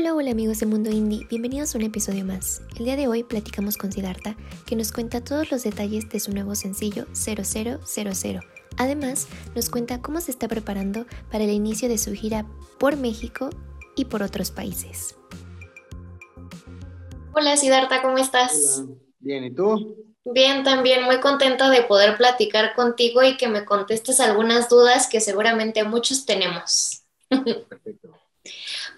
Hola, hola amigos de Mundo Indie, bienvenidos a un episodio más. El día de hoy platicamos con Siddhartha, que nos cuenta todos los detalles de su nuevo sencillo 0000. Además, nos cuenta cómo se está preparando para el inicio de su gira por México y por otros países. Hola Siddhartha, ¿cómo estás? Bien, ¿y tú? Bien, también muy contenta de poder platicar contigo y que me contestes algunas dudas que seguramente muchos tenemos. Perfecto.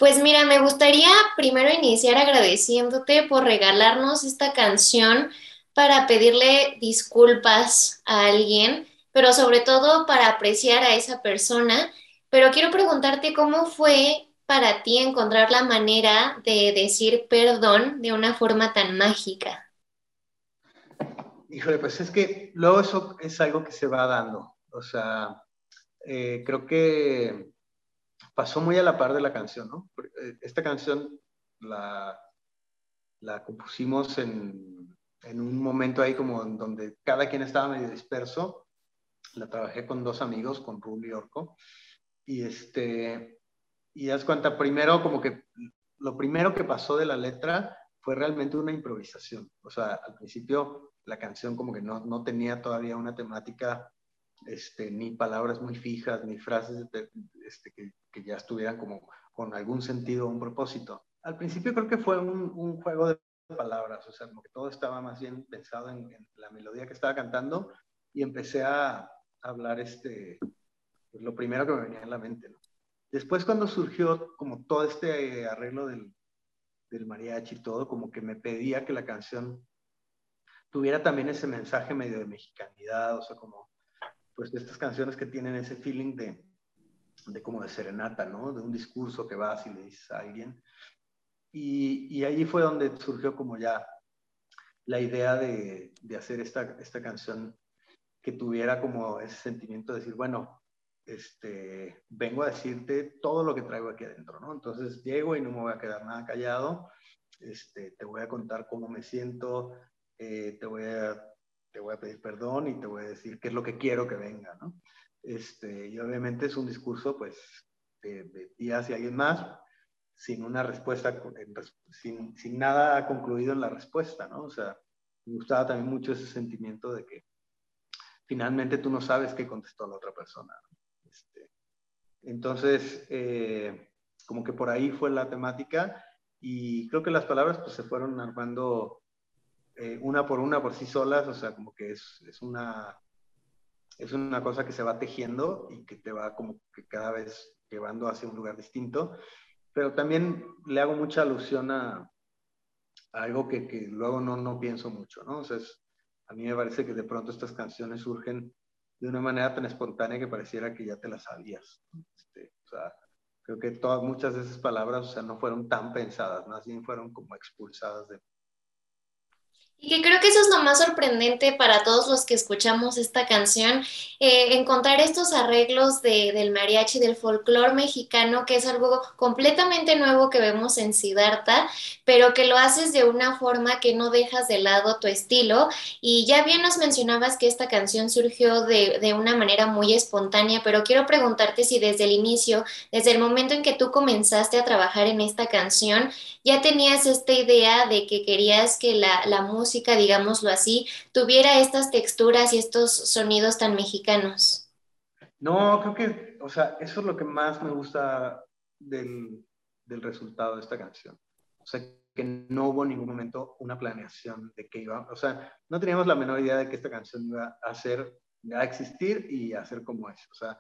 Pues mira, me gustaría primero iniciar agradeciéndote por regalarnos esta canción para pedirle disculpas a alguien, pero sobre todo para apreciar a esa persona. Pero quiero preguntarte cómo fue para ti encontrar la manera de decir perdón de una forma tan mágica. Híjole, pues es que luego eso es algo que se va dando. O sea, eh, creo que pasó muy a la par de la canción, ¿no? Eh, esta canción la, la compusimos en, en, un momento ahí como donde cada quien estaba medio disperso. La trabajé con dos amigos, con Rubio y Orco. Y este, y das cuenta, primero como que lo primero que pasó de la letra fue realmente una improvisación. O sea, al principio la canción como que no, no tenía todavía una temática, este, ni palabras muy fijas, ni frases este, que, ya estuvieran como con algún sentido o un propósito. Al principio creo que fue un, un, juego de palabras, o sea, como que todo estaba más bien pensado en, la melodía que estaba cantando y empecé a, hablar este, pues, lo primero que me venía en la mente. Después cuando surgió como todo este arreglo del, del mariachi y todo, como que me pedía que la canción tuviera también ese mensaje medio de mexicanidad, o sea, como, pues, estas canciones que tienen ese feeling de, de como de serenata, ¿no? De un discurso que vas y le dices a alguien. Y, y allí fue donde surgió como ya la idea de, de hacer esta, esta canción que tuviera como ese sentimiento de decir, bueno, este, vengo a decirte todo lo que traigo aquí adentro, ¿no? Entonces llego y no me voy a quedar nada callado, este, te voy a contar cómo me siento, eh, te, voy a, te voy a pedir perdón y te voy a decir qué es lo que quiero que venga, ¿no? Este, y obviamente es un discurso, pues, de, de ti hacia alguien más, sin una respuesta, sin, sin, nada concluido en la respuesta, ¿no? O sea, me gustaba también mucho ese sentimiento de que finalmente tú no sabes qué contestó la otra persona. Este, entonces, eh, como que por ahí fue la temática y creo que las palabras pues se fueron armando eh, una por una por sí solas, o sea, como que es, es, una, es una cosa que se va tejiendo y que te va como que cada vez llevando hacia un lugar distinto, pero también le hago mucha alusión a, algo que, que, luego no, no pienso mucho, ¿no? O sea, a mí me parece que de pronto estas canciones surgen de una manera tan espontánea que pareciera que ya te las sabías. Este, o sea, creo que todas, muchas de esas palabras, o sea, no fueron tan pensadas, más bien fueron como expulsadas de, y que creo que eso es lo más sorprendente para todos los que escuchamos esta canción, eh, encontrar estos arreglos de, del mariachi, del folclore mexicano, que es algo completamente nuevo que vemos en Siddhartha, pero que lo haces de una forma que no dejas de lado tu estilo. Y ya bien nos mencionabas que esta canción surgió de, de una manera muy espontánea, pero quiero preguntarte si desde el inicio, desde el momento en que tú comenzaste a trabajar en esta canción, ya tenías esta idea de que querías que la, la música digámoslo así, tuviera estas texturas y estos sonidos tan mexicanos? No, creo que, o sea, eso es lo que más me gusta del, del resultado de esta canción. O sea, que no hubo en ningún momento una planeación de que iba, o sea, no teníamos la menor idea de que esta canción iba a ser, a existir y a ser como es. O sea,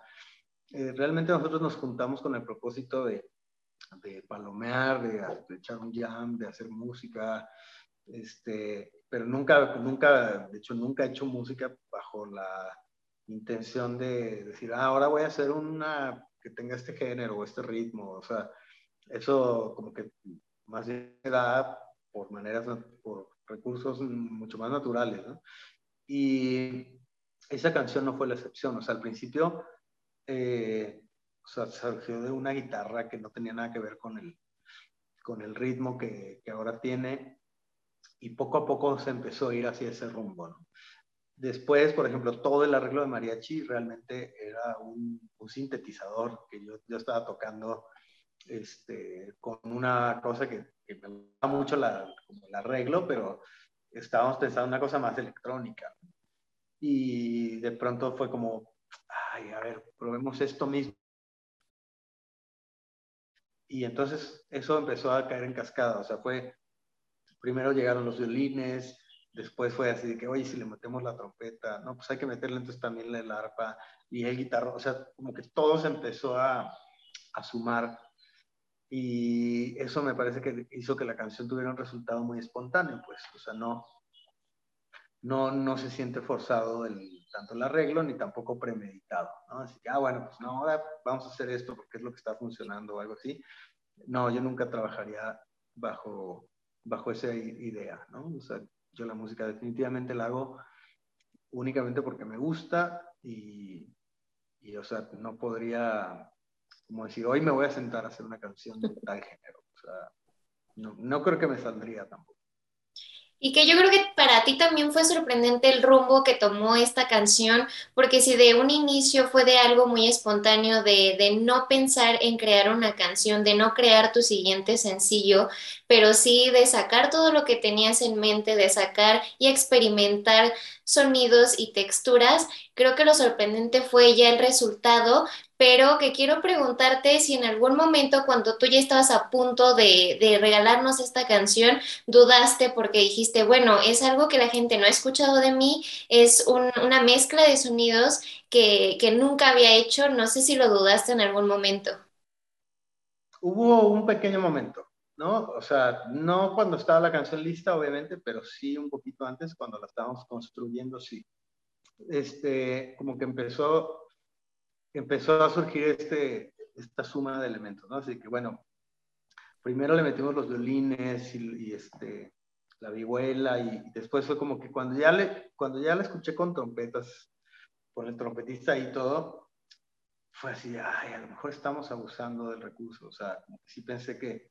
eh, realmente nosotros nos juntamos con el propósito de, de palomear, de, de, echar un jam, de hacer música, este, pero nunca, nunca, de hecho, nunca he hecho música bajo la intención de decir, ah, ahora voy a hacer una que tenga este género o este ritmo, o sea, eso como que más bien da por maneras, por recursos mucho más naturales, ¿no? Y esa canción no fue la excepción, o sea, al principio, eh, o sea, surgió de una guitarra que no tenía nada que ver con el, con el ritmo que, que ahora tiene, y poco a poco se empezó a ir hacia ese rumbo. Después, por ejemplo, todo el arreglo de mariachi realmente era un, sintetizador que yo, yo, estaba tocando este, con una cosa que, me gusta mucho la, el arreglo, pero estábamos pensando una cosa más electrónica. Y de pronto fue como, ay, a ver, probemos esto mismo. Y entonces eso empezó a caer en cascada, o sea, fue, primero llegaron los violines, después fue así de que, oye, si le metemos la trompeta, no, pues hay que meterle entonces también el arpa y el guitarro, o sea, como que todo se empezó a, a sumar y eso me parece que hizo que la canción tuviera un resultado muy espontáneo, pues, o sea, no, no, no se siente forzado el, tanto el arreglo ni tampoco premeditado, ¿no? Así que, ah, bueno, pues no, ahora vamos a hacer esto porque es lo que está funcionando o algo así. No, yo nunca trabajaría bajo, bajo esa idea, ¿no? O sea, yo la música definitivamente la hago únicamente porque me gusta y, y o sea, no podría como decir, hoy me voy a sentar a hacer una canción de tal género. O sea, no, no creo que me saldría tampoco. Y que yo creo que para ti también fue sorprendente el rumbo que tomó esta canción, porque si de un inicio fue de algo muy espontáneo, de, de, no pensar en crear una canción, de no crear tu siguiente sencillo, pero sí de sacar todo lo que tenías en mente, de sacar y experimentar sonidos y texturas, creo que lo sorprendente fue ya el resultado, pero que quiero preguntarte si en algún momento cuando tú ya estabas a punto de, regalarnos esta canción, dudaste porque dijiste, bueno, es algo que la gente no ha escuchado de mí, es un, una mezcla de sonidos que, que nunca había hecho, no sé si lo dudaste en algún momento. Hubo un pequeño momento, ¿no? O sea, no cuando estaba la canción lista, obviamente, pero sí un poquito antes, cuando la estábamos construyendo, sí. Este, como que empezó empezó a surgir este, esta suma de elementos, ¿no? Así que bueno, primero le metimos los violines y, este, la vihuela y, después fue como que cuando ya, le, cuando ya la escuché con trompetas, con el trompetista y todo, fue así, ay, a lo mejor estamos abusando del recurso, o sea, sí pensé que,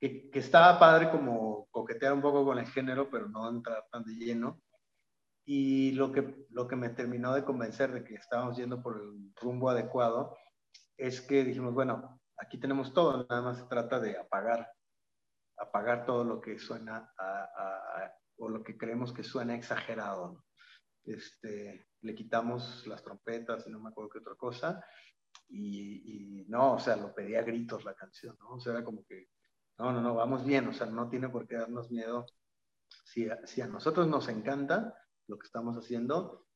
que, que estaba padre como coquetear un poco con el género, pero no entrar tan de lleno. Y lo que, lo que me terminó de convencer de que estábamos yendo por el rumbo adecuado es que dijimos, bueno, aquí tenemos todo, nada más se trata de apagar, apagar todo lo que suena o lo que creemos que suena exagerado. Este, le quitamos las trompetas y no me acuerdo qué otra cosa. Y, y, no, o sea, lo pedía a gritos la canción, ¿no? O sea, era como que, no, no, no, vamos bien, o sea, no tiene por qué darnos miedo. Si, si a nosotros nos encanta, lo que estamos haciendo,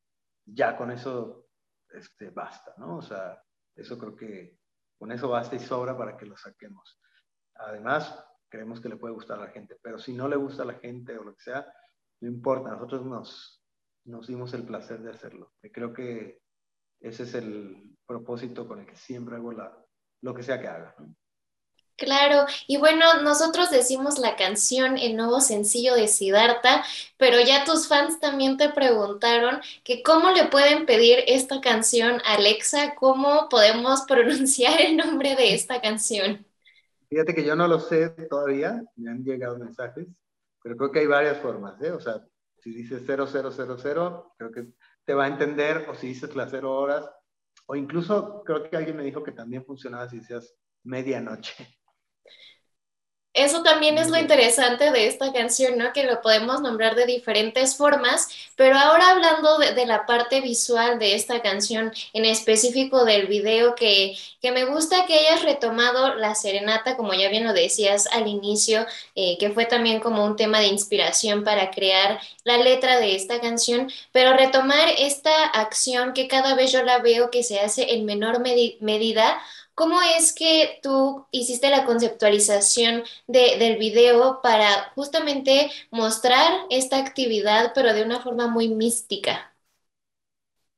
ya con eso este, basta, ¿no? O sea, eso creo que con eso basta y sobra para que lo saquemos. Además, creemos que le puede gustar a la gente, pero si no le gusta a la gente o lo que sea, no importa, nosotros nos, nos dimos el placer de hacerlo. Y creo que ese es el propósito con el que siempre hago la, lo que sea que haga. ¿no? Claro, y bueno, nosotros decimos la canción, el nuevo sencillo de Siddhartha, pero ya tus fans también te preguntaron que cómo le pueden pedir esta canción a Alexa, cómo podemos pronunciar el nombre de esta canción. Fíjate que yo no lo sé todavía, me han llegado mensajes, pero creo que hay varias formas, ¿eh? O sea, si dices 0000, creo que te va a entender, o si dices las 0 horas, o incluso creo que alguien me dijo que también funcionaba si decías medianoche. Eso también es lo interesante de esta canción, ¿no? Que lo podemos nombrar de diferentes formas, pero ahora hablando de, la parte visual de esta canción, en específico del video, que, que, me gusta que hayas retomado la serenata, como ya bien lo decías al inicio, eh, que fue también como un tema de inspiración para crear la letra de esta canción, pero retomar esta acción que cada vez yo la veo que se hace en menor medida ¿Cómo es que tú hiciste la conceptualización de, del video para justamente mostrar esta actividad, pero de una forma muy mística?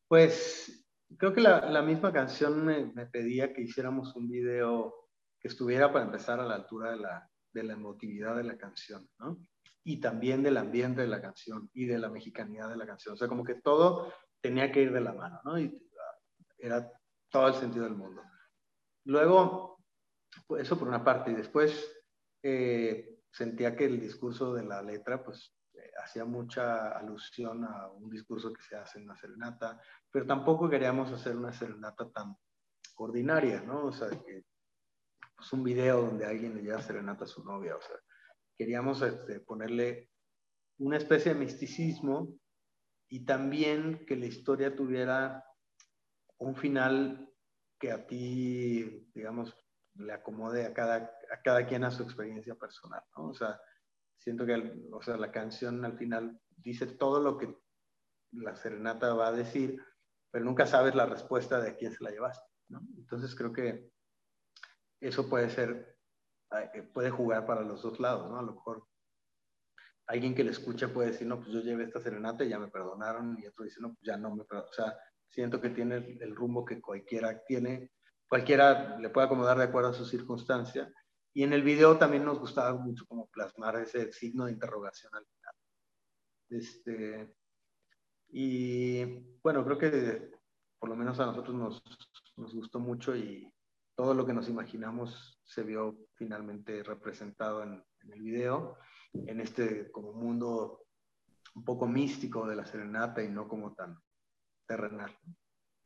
Pues creo que la, misma canción me, me, pedía que hiciéramos un video que estuviera para empezar a la altura de la, de la emotividad de la canción, ¿no? Y también del ambiente de la canción y de la mexicanidad de la canción. O sea, como que todo tenía que ir de la mano, ¿no? Y ah, era todo el sentido del mundo. Luego, pues, eso por una parte, y después eh, sentía que el discurso de la letra, pues, eh, hacía mucha alusión a un discurso que se hace en una serenata, pero tampoco queríamos hacer una serenata tan ordinaria, ¿no? O sea, que, pues, un video donde alguien le lleva serenata a su novia, o sea, queríamos este, ponerle una especie de misticismo y también que la historia tuviera un final que a ti, digamos, le acomode a cada, a cada quien a su experiencia personal, ¿no? O sea, siento que o sea, la canción al final dice todo lo que la serenata va a decir, pero nunca sabes la respuesta de a quién se la llevaste, ¿no? Entonces creo que eso puede ser, eh, puede jugar para los dos lados, ¿no? A lo mejor alguien que le escucha puede decir, no, pues yo llevé esta serenata y ya me perdonaron, y otro dice, no, pues ya no me perdonaron. O sea, siento que tiene el rumbo que cualquiera tiene, cualquiera le puede acomodar de acuerdo a su circunstancia. Y en el video también nos gustaba mucho como plasmar ese signo de interrogación al final. Este, y bueno, creo que por lo menos a nosotros nos, nos gustó mucho y todo lo que nos imaginamos se vio finalmente representado en, en el video en este como mundo un poco místico de la serenata y no como tan terrenal.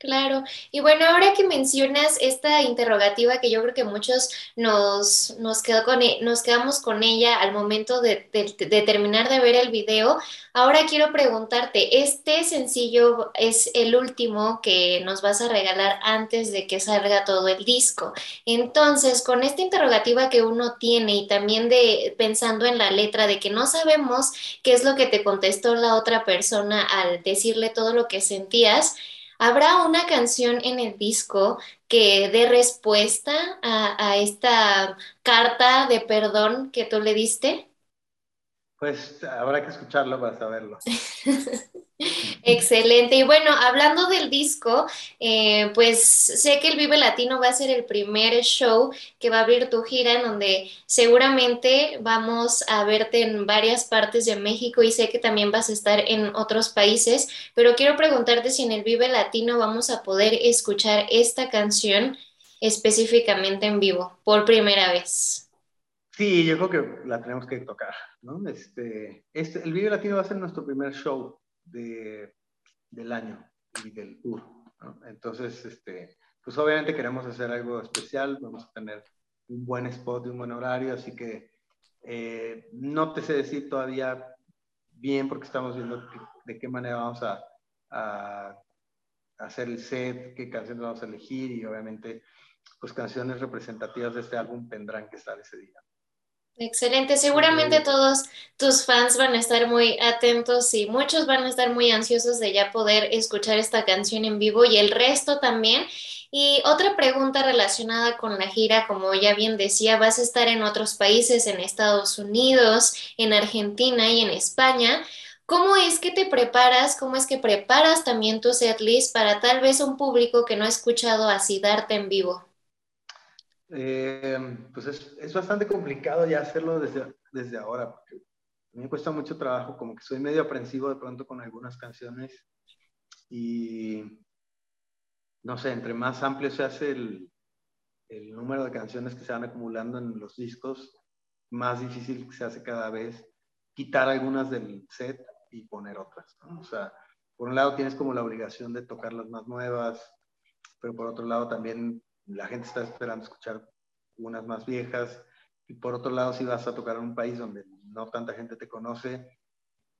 Claro, y bueno, ahora que mencionas esta interrogativa que yo creo que muchos nos, nos, quedó con, e, nos quedamos con ella al momento de, de, terminar de ver el video, ahora quiero preguntarte, este sencillo es el último que nos vas a regalar antes de que salga todo el disco. Entonces, con esta interrogativa que uno tiene y también de pensando en la letra de que no sabemos qué es lo que te contestó la otra persona al decirle todo lo que sentías, ¿Habrá una canción en el disco que dé respuesta a, esta carta de perdón que tú le diste? Pues habrá que escucharlo para saberlo. Excelente. Y bueno, hablando del disco, eh, pues sé que el Vive Latino va a ser el primer show que va a abrir tu gira, en donde seguramente vamos a verte en varias partes de México y sé que también vas a estar en otros países, pero quiero preguntarte si en el Vive Latino vamos a poder escuchar esta canción específicamente en vivo por primera vez. Sí, yo creo que la tenemos que tocar, ¿no? Este, este, el Vive Latino va a ser nuestro primer show de, del año y del tour. Entonces, este, pues obviamente queremos hacer algo especial, vamos a tener un buen spot y un buen horario, así que eh, no te sé decir todavía bien porque estamos viendo de qué manera vamos a, a, hacer el set, qué canciones vamos a elegir y obviamente pues canciones representativas de este álbum tendrán que estar ese día. Excelente, seguramente todos tus fans van a estar muy atentos y muchos van a estar muy ansiosos de ya poder escuchar esta canción en vivo y el resto también. Y otra pregunta relacionada con la gira, como ya bien decía, vas a estar en otros países, en Estados Unidos, en Argentina y en España. ¿Cómo es que te preparas? ¿Cómo es que preparas también tu setlist para tal vez un público que no ha escuchado así darte en vivo? Eh, pues es, bastante complicado ya hacerlo desde, desde ahora, porque a mí me cuesta mucho trabajo, como que soy medio aprensivo de pronto con algunas canciones y no sé, entre más amplio se hace el, el número de canciones que se van acumulando en los discos, más difícil se hace cada vez quitar algunas del set y poner otras. ¿no? O sea, por un lado tienes como la obligación de tocar las más nuevas, pero por otro lado también la gente está esperando escuchar unas más viejas. Y por otro lado, si vas a tocar en un país donde no tanta gente te conoce,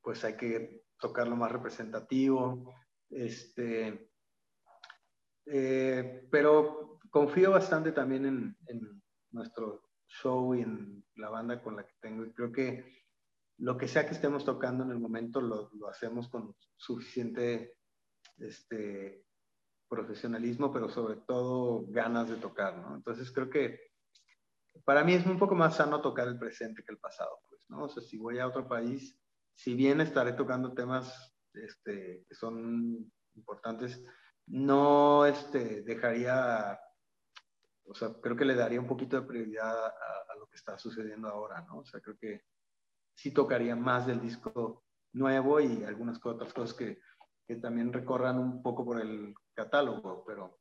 pues hay que tocar lo más representativo. Este, eh, pero confío bastante también en, en, nuestro show y en la banda con la que tengo. Y creo que lo que sea que estemos tocando en el momento lo, lo hacemos con suficiente este, profesionalismo, pero sobre todo ganas de tocar, ¿no? Entonces creo que para mí es un poco más sano tocar el presente que el pasado, pues, ¿no? O sea, si voy a otro país, si bien estaré tocando temas este, que son importantes, no este, dejaría, o sea, creo que le daría un poquito de prioridad a, a lo que está sucediendo ahora, ¿no? O sea, creo que sí tocaría más del disco nuevo y algunas otras cosas que, que también recorran un poco por el catálogo, pero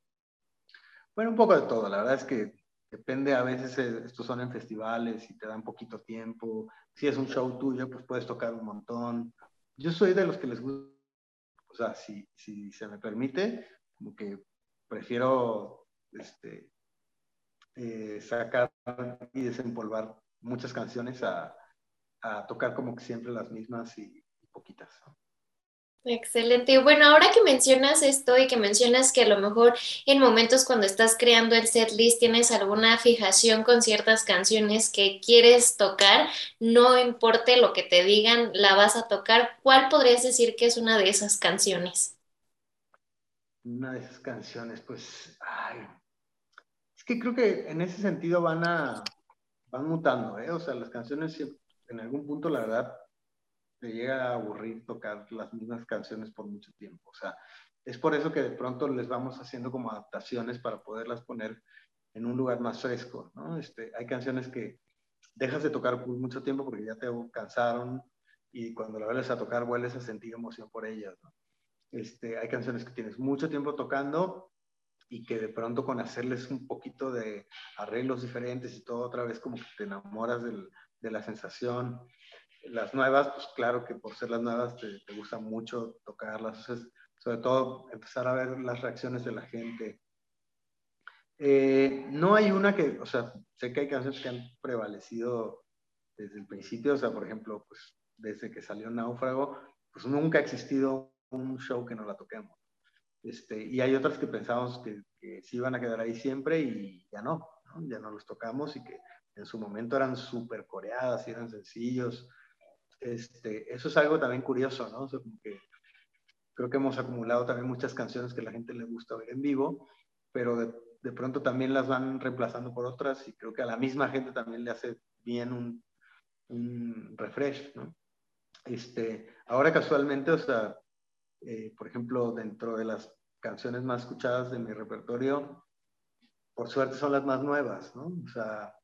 bueno, un poco de todo. La verdad es que depende, a veces eh, estos son en festivales y te dan poquito tiempo. Si es un show tuyo, pues puedes tocar un montón. Yo soy de los que les gusta, o sea, si, si se me permite, como que prefiero este, eh, sacar y desempolvar muchas canciones a, tocar como que siempre las mismas y, poquitas. Excelente. Bueno, ahora que mencionas esto y que mencionas que a lo mejor en momentos cuando estás creando el set list tienes alguna fijación con ciertas canciones que quieres tocar, no importe lo que te digan, la vas a tocar, ¿cuál podrías decir que es una de esas canciones? Una de esas canciones, pues, es que creo que en ese sentido van a, van mutando, ¿eh? O sea, las canciones en algún punto, la verdad, te llega a aburrir tocar las mismas canciones por mucho tiempo. O sea, es por eso que de pronto les vamos haciendo como adaptaciones para poderlas poner en un lugar más fresco, ¿no? Este, hay canciones que dejas de tocar por mucho tiempo porque ya te cansaron y cuando la vuelves a tocar vuelves a sentir emoción por ellas, ¿no? Este, hay canciones que tienes mucho tiempo tocando y que de pronto con hacerles un poquito de arreglos diferentes y todo otra vez como que te enamoras del, de la sensación. Las nuevas, pues claro que por ser las nuevas te, te gusta mucho tocarlas, sobre todo empezar a ver las reacciones de la gente. Eh, no hay una que, o sea, sé que hay canciones que han prevalecido desde el principio, o sea, por ejemplo, pues desde que salió Náufrago, pues nunca ha existido un show que no la toquemos. Este, y hay otras que pensamos que, que sí iban a quedar ahí siempre y ya no, no, ya no los tocamos y que en su momento eran súper coreadas y eran sencillos. Este, eso es algo también curioso, ¿no? creo que hemos acumulado también muchas canciones que la gente le gusta ver en vivo, pero de, de, pronto también las van reemplazando por otras y creo que a la misma gente también le hace bien un, un refresh, ¿no? Este, ahora casualmente, o sea, eh, por ejemplo, dentro de las canciones más escuchadas de mi repertorio, por suerte son las más nuevas, ¿no? O sea,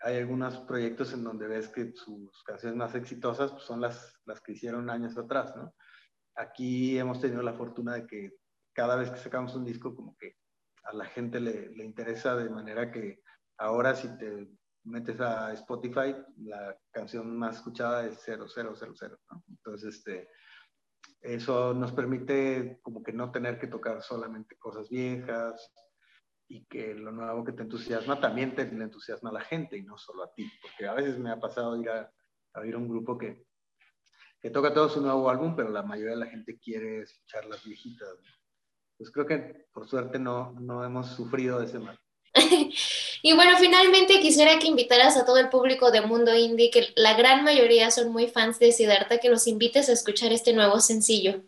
hay algunos proyectos en donde ves que sus canciones más exitosas pues, son las, las que hicieron años atrás, ¿no? Aquí hemos tenido la fortuna de que cada vez que sacamos un disco, como que a la gente le, le interesa de manera que ahora si te metes a Spotify, la canción más escuchada es 0000, ¿no? Entonces, este, eso nos permite como que no tener que tocar solamente cosas viejas y que lo nuevo que te entusiasma también te entusiasma a la gente y no solo a ti, porque a veces me ha pasado ir a, a un grupo que, que toca todo su nuevo álbum, pero la mayoría de la gente quiere escuchar las viejitas. Pues creo que por suerte no, no hemos sufrido de ese mal. y bueno, finalmente quisiera que invitaras a todo el público de Mundo Indie, que la gran mayoría son muy fans de Siddhartha, que los invites a escuchar este nuevo sencillo.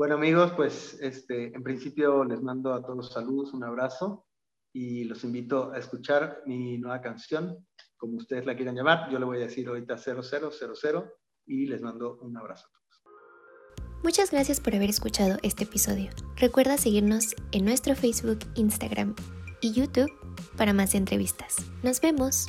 Bueno amigos, pues este, en principio les mando a todos saludos, un abrazo y los invito a escuchar mi nueva canción, como ustedes la quieran llamar. Yo le voy a decir ahorita 0000 y les mando un abrazo. Muchas gracias por haber escuchado este episodio. Recuerda seguirnos en nuestro Facebook, Instagram y YouTube para más entrevistas. Nos vemos.